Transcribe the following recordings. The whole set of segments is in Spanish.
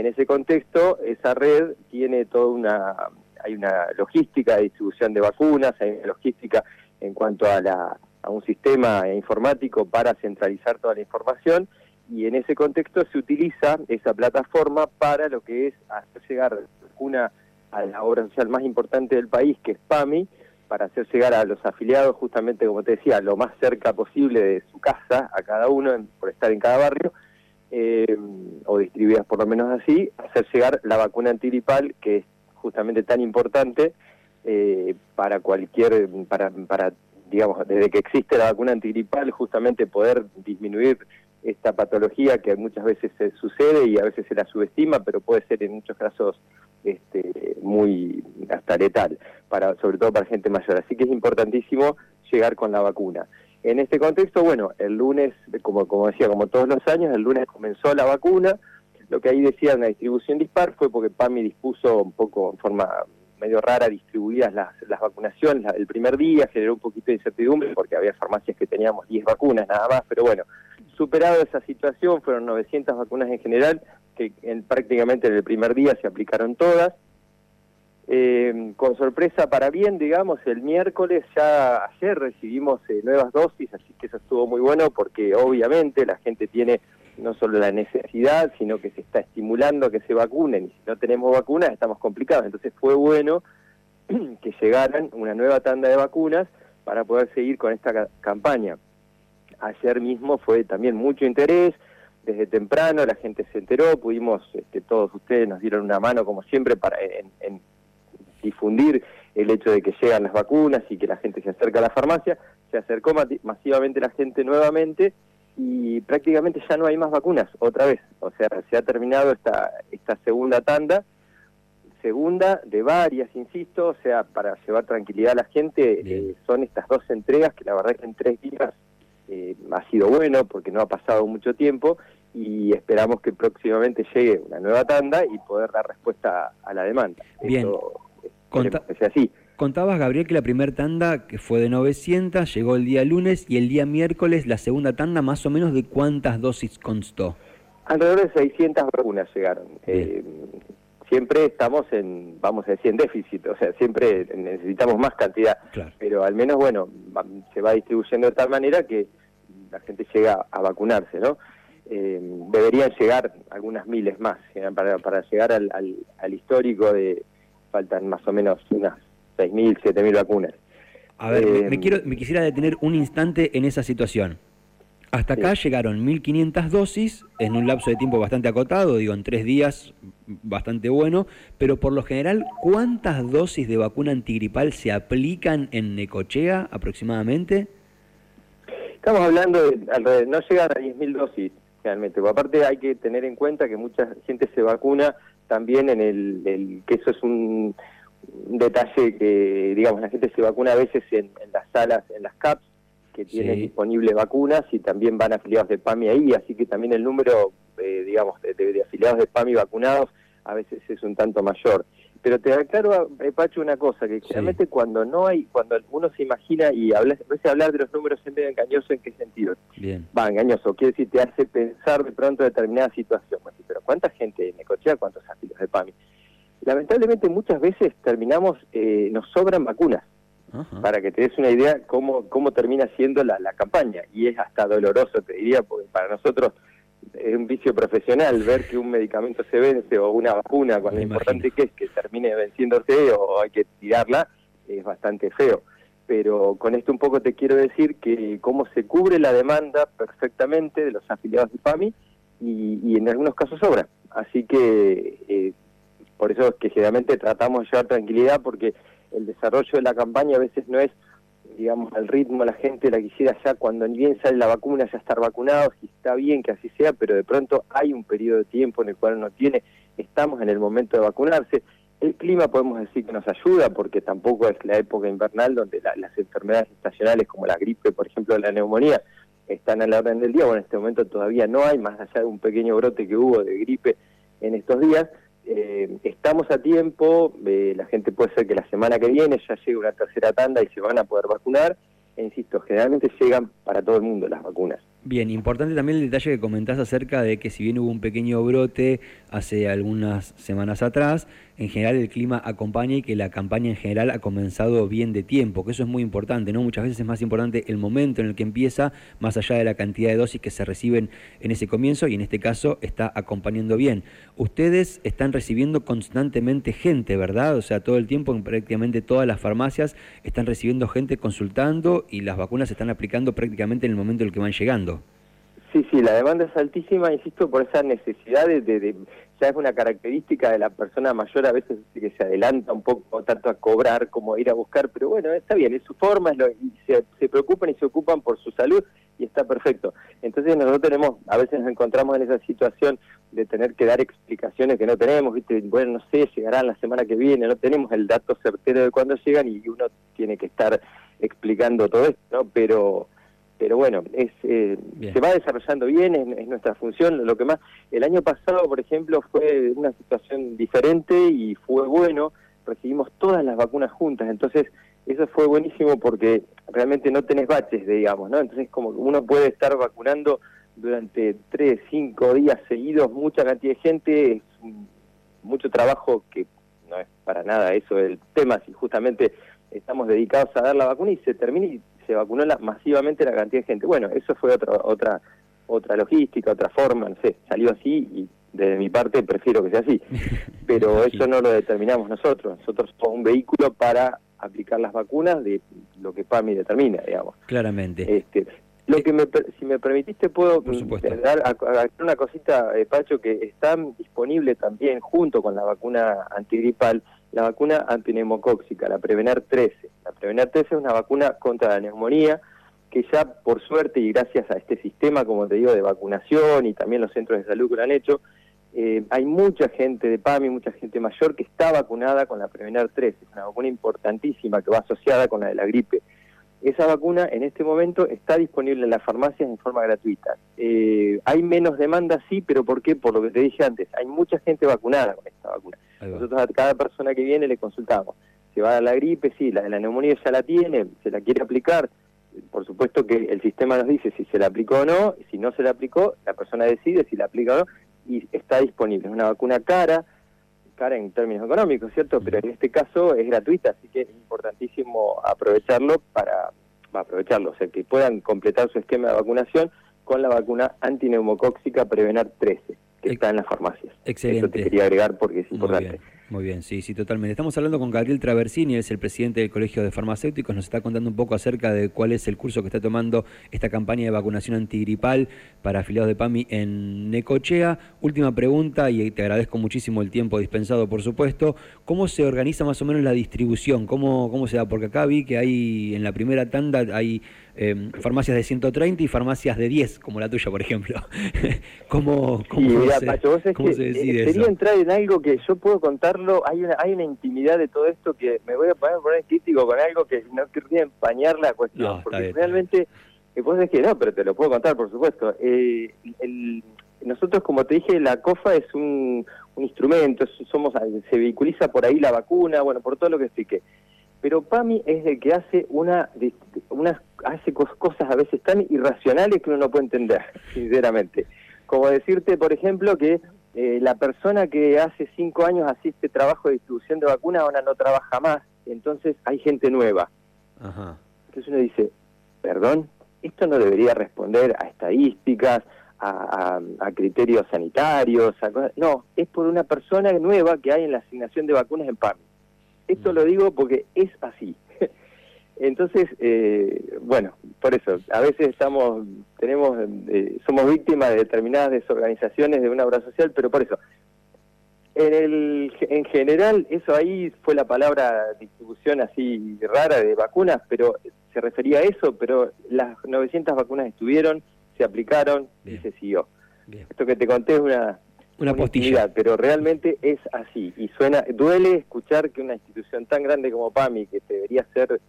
En ese contexto, esa red tiene toda una, hay una logística de distribución de vacunas, hay una logística en cuanto a, la, a un sistema informático para centralizar toda la información y en ese contexto se utiliza esa plataforma para lo que es hacer llegar una a la obra social más importante del país, que es PAMI, para hacer llegar a los afiliados, justamente como te decía, lo más cerca posible de su casa, a cada uno, por estar en cada barrio, eh, o distribuidas por lo menos así, hacer llegar la vacuna antiripal, que es justamente tan importante eh, para cualquier, para, para, digamos, desde que existe la vacuna antigripal, justamente poder disminuir esta patología que muchas veces se sucede y a veces se la subestima, pero puede ser en muchos casos este, muy hasta letal, para, sobre todo para gente mayor. Así que es importantísimo llegar con la vacuna. En este contexto, bueno, el lunes, como, como decía, como todos los años, el lunes comenzó la vacuna. Lo que ahí decía una distribución dispar fue porque PAMI dispuso un poco en forma medio rara distribuidas las, las vacunaciones el primer día, generó un poquito de incertidumbre porque había farmacias que teníamos 10 vacunas nada más, pero bueno, superado esa situación, fueron 900 vacunas en general, que en, prácticamente en el primer día se aplicaron todas. Eh, con sorpresa para bien, digamos, el miércoles ya ayer recibimos eh, nuevas dosis, así que eso estuvo muy bueno porque obviamente la gente tiene no solo la necesidad, sino que se está estimulando a que se vacunen y si no tenemos vacunas estamos complicados. Entonces fue bueno que llegaran una nueva tanda de vacunas para poder seguir con esta campaña ayer mismo fue también mucho interés, desde temprano la gente se enteró, pudimos, este, todos ustedes nos dieron una mano como siempre para en, difundir el hecho de que llegan las vacunas y que la gente se acerca a la farmacia, se acercó masivamente la gente nuevamente y prácticamente ya no hay más vacunas otra vez, o sea, se ha terminado esta, esta segunda tanda, segunda de varias, insisto, o sea, para llevar tranquilidad a la gente, eh, son estas dos entregas que la verdad que en tres días eh, ha sido bueno porque no ha pasado mucho tiempo y esperamos que próximamente llegue una nueva tanda y poder dar respuesta a la demanda. Bien. Así. Contabas, Gabriel, que la primera tanda, que fue de 900, llegó el día lunes y el día miércoles la segunda tanda, más o menos de cuántas dosis constó. Alrededor de 600 vacunas llegaron. Eh, siempre estamos en, vamos a decir, en déficit, o sea, siempre necesitamos más cantidad, pero al menos, bueno, se va distribuyendo de tal manera que la gente llega a vacunarse, ¿no? Eh, deberían llegar algunas miles más, para, para llegar al, al, histórico de, faltan más o menos unas 6.000, 7.000 vacunas. A ver, me, eh, quiero, me quisiera detener un instante en esa situación. Hasta acá llegaron 1.500 dosis en un lapso de tiempo bastante acotado, digo, en tres días, bastante bueno, pero por lo general, ¿cuántas dosis de vacuna antigripal se aplican en Necochea aproximadamente? Estamos hablando de alrededor, no llegan a 10.000 dosis realmente, aparte hay que tener en cuenta que mucha gente se vacuna también en el, que eso es un, detalle que, digamos, la gente se vacuna a veces en, las salas, en las CAPS, que tienen disponibles vacunas y también van afiliados de PAMI ahí, así que también el número, eh, digamos, de, afiliados de PAMI vacunados a veces es un tanto mayor. Pero te aclaro, eh, Pacho, una cosa, que realmente cuando no hay, cuando uno se imagina y habla, a veces hablar de los números es medio engañoso, ¿en qué sentido? Bien. Va, engañoso, quiere decir, te hace pensar de pronto determinada situación. Pero ¿cuánta gente en Necochea, cuántos afiliados de PAMI? Lamentablemente muchas veces terminamos, eh, nos sobran vacunas. Para que te des una idea cómo, cómo termina siendo la, la campaña. Y es hasta doloroso, te diría, porque para nosotros es un vicio profesional ver que un medicamento se vence o una vacuna, con lo importante que es que termine venciéndose o hay que tirarla, es bastante feo. Pero con esto un poco te quiero decir que cómo se cubre la demanda perfectamente de los afiliados de PAMI y, en algunos casos sobra. Así que eh, por eso es que generalmente tratamos de llevar tranquilidad porque el desarrollo de la campaña a veces no es digamos, al ritmo la gente la quisiera ya cuando bien sale la vacuna ya estar vacunados y está bien que así sea, pero de pronto hay un periodo de tiempo en el cual no tiene, estamos en el momento de vacunarse. El clima podemos decir que nos ayuda porque tampoco es la época invernal donde las enfermedades estacionales como la gripe, por ejemplo, la neumonía, están a la orden del día. Bueno, en este momento todavía no hay, más allá de un pequeño brote que hubo de gripe en estos días, eh, estamos a tiempo, eh, la gente puede ser que la semana que viene ya llegue una tercera tanda y se van a poder vacunar, e insisto, generalmente llegan para todo el mundo las vacunas. Bien, importante también el detalle que comentás acerca de que si bien hubo un pequeño brote hace algunas semanas atrás, en general el clima acompaña y que la campaña en general ha comenzado bien de tiempo, que eso es muy importante, ¿no? Muchas veces es más importante el momento en el que empieza, más allá de la cantidad de dosis que se reciben en ese comienzo, y en este caso está acompañando bien. Ustedes están recibiendo constantemente gente, ¿verdad? O sea, todo el tiempo en prácticamente todas las farmacias están recibiendo gente consultando y las vacunas se están aplicando prácticamente en el momento en el que van llegando. Sí, sí, la demanda es altísima, insisto, por esa necesidad de, ya es una característica de la persona mayor a veces que se adelanta un poco tanto a cobrar como a ir a buscar, pero bueno, está bien, es su forma, es lo, y se, se, preocupan y se ocupan por su salud y está perfecto. Entonces nosotros tenemos, a veces nos encontramos en esa situación de tener que dar explicaciones que no tenemos, ¿viste? bueno, no sé, llegarán la semana que viene, no tenemos el dato certero de cuándo llegan y uno tiene que estar explicando todo esto, ¿no? Pero pero bueno, es, eh, se va desarrollando bien, es, nuestra función. Lo que más, el año pasado, por ejemplo, fue una situación diferente y fue bueno, recibimos todas las vacunas juntas, entonces eso fue buenísimo porque realmente no tenés baches, digamos, ¿no? Entonces como uno puede estar vacunando durante tres, cinco días seguidos, mucha cantidad de gente, es mucho trabajo que no es para nada eso el tema, si justamente estamos dedicados a dar la vacuna y se termina y se vacunó la, masivamente la cantidad de gente. Bueno, eso fue otra otra otra logística, otra forma, no sé, salió así y de mi parte prefiero que sea así. Pero eso no lo determinamos nosotros. Nosotros somos un vehículo para aplicar las vacunas de lo que PAMI determina, digamos. Claramente. Este, lo que me, si me permitiste puedo dar a, una cosita, eh, Pacho, que está disponible también junto con la vacuna antigripal, la vacuna antineumocóxica, la Prevenar 13. La Prevenar 13 es una vacuna contra la neumonía que ya por suerte y gracias a este sistema, como te digo, de vacunación y también los centros de salud que lo han hecho, eh, hay mucha gente de PAMI, mucha gente mayor que está vacunada con la Prevenar 13, es una vacuna importantísima que va asociada con la de la gripe. Esa vacuna en este momento está disponible en las farmacias en forma gratuita. Eh, hay menos demanda, sí, pero ¿por qué? Por lo que te dije antes, hay mucha gente vacunada con esta vacuna. Nosotros a cada persona que viene le consultamos. Se va a la gripe, sí, la de la neumonía ya la tiene, se la quiere aplicar. Por supuesto que el sistema nos dice si se la aplicó o no, si no se la aplicó, la persona decide si la aplica o no, y está disponible. Es una vacuna cara, cara en términos económicos, ¿cierto? Pero en este caso es gratuita, así que es importantísimo aprovecharlo para, aprovecharlo, o sea, que puedan completar su esquema de vacunación con la vacuna antineumocóxica Prevenar 13 que está en las farmacias. Excelente. Eso te quería agregar porque es importante. Muy bien, sí, sí, totalmente. Estamos hablando con Gabriel Traversini, es el presidente del Colegio de Farmacéuticos, nos está contando un poco acerca de cuál es el curso que está tomando esta campaña de vacunación antigripal para afiliados de PAMI en Necochea. Última pregunta, y te agradezco muchísimo el tiempo dispensado, por supuesto. ¿Cómo se organiza más o menos la distribución? ¿Cómo, cómo se da? Porque acá vi que hay, en la primera tanda, hay eh, farmacias de 130 y farmacias de 10, como la tuya, por ejemplo. ¿Cómo, cómo, se, decide Quería entrar en algo que yo puedo contar hay una, hay una intimidad de todo esto que me voy a poner, poner crítico con algo que no querría empañar la cuestión, porque realmente, eh, vos decís que no, pero te lo puedo contar, por supuesto. Eh, nosotros, como te dije, la COFA es un, instrumento, somos se vehiculiza por ahí la vacuna, bueno, por todo lo que expliqué. Pero PAMI es el que hace una, unas hace cosas a veces tan irracionales que uno no puede entender, sinceramente. Como decirte, por ejemplo, que eh, la persona que hace cinco años asiste trabajo de distribución de vacunas ahora no trabaja más, entonces hay gente nueva. Entonces uno dice, perdón, esto no debería responder a estadísticas, a, criterios sanitarios, no, es por una persona nueva que hay en la asignación de vacunas en PAMI. Esto lo digo porque es así. Entonces, eh, bueno, por eso, a veces estamos, tenemos, eh, somos víctimas de determinadas desorganizaciones de una obra social, pero por eso, en, el, en general, eso ahí fue la palabra distribución así rara de vacunas, pero se refería a eso, pero las 900 vacunas estuvieron, se aplicaron y se siguió. Esto que te conté es una, una postilla. pero realmente es así y suena, duele escuchar que una institución tan grande como PAMI, que debería ser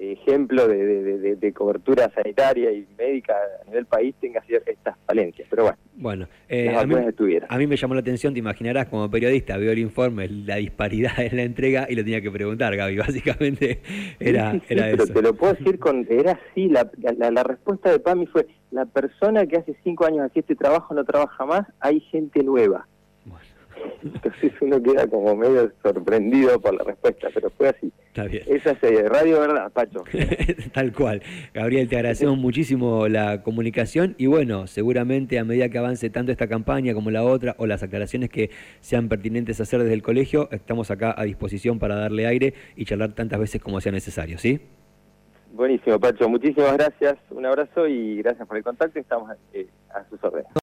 ejemplo de, cobertura sanitaria y médica a nivel país tenga estas falencias. Pero bueno, bueno eh, a, mí, a, mí, me llamó la atención, te imaginarás, como periodista, veo el informe, la disparidad en la entrega y lo tenía que preguntar, Gaby. Básicamente era, sí, era pero te lo puedo decir con. Era así, la, la, respuesta de PAMI fue: la persona que hace cinco años hacía este trabajo no trabaja más, hay gente nueva. Entonces uno queda como medio sorprendido por la respuesta, pero fue así. Está bien. Esa es eh, radio verdad, Pacho. Tal cual. Gabriel, te agradecemos muchísimo la comunicación y bueno, seguramente a medida que avance tanto esta campaña como la otra o las aclaraciones que sean pertinentes hacer desde el colegio, estamos acá a disposición para darle aire y charlar tantas veces como sea necesario, ¿sí? Buenísimo, Pacho. Muchísimas gracias. Un abrazo y gracias por el contacto. Estamos eh, a sus órdenes.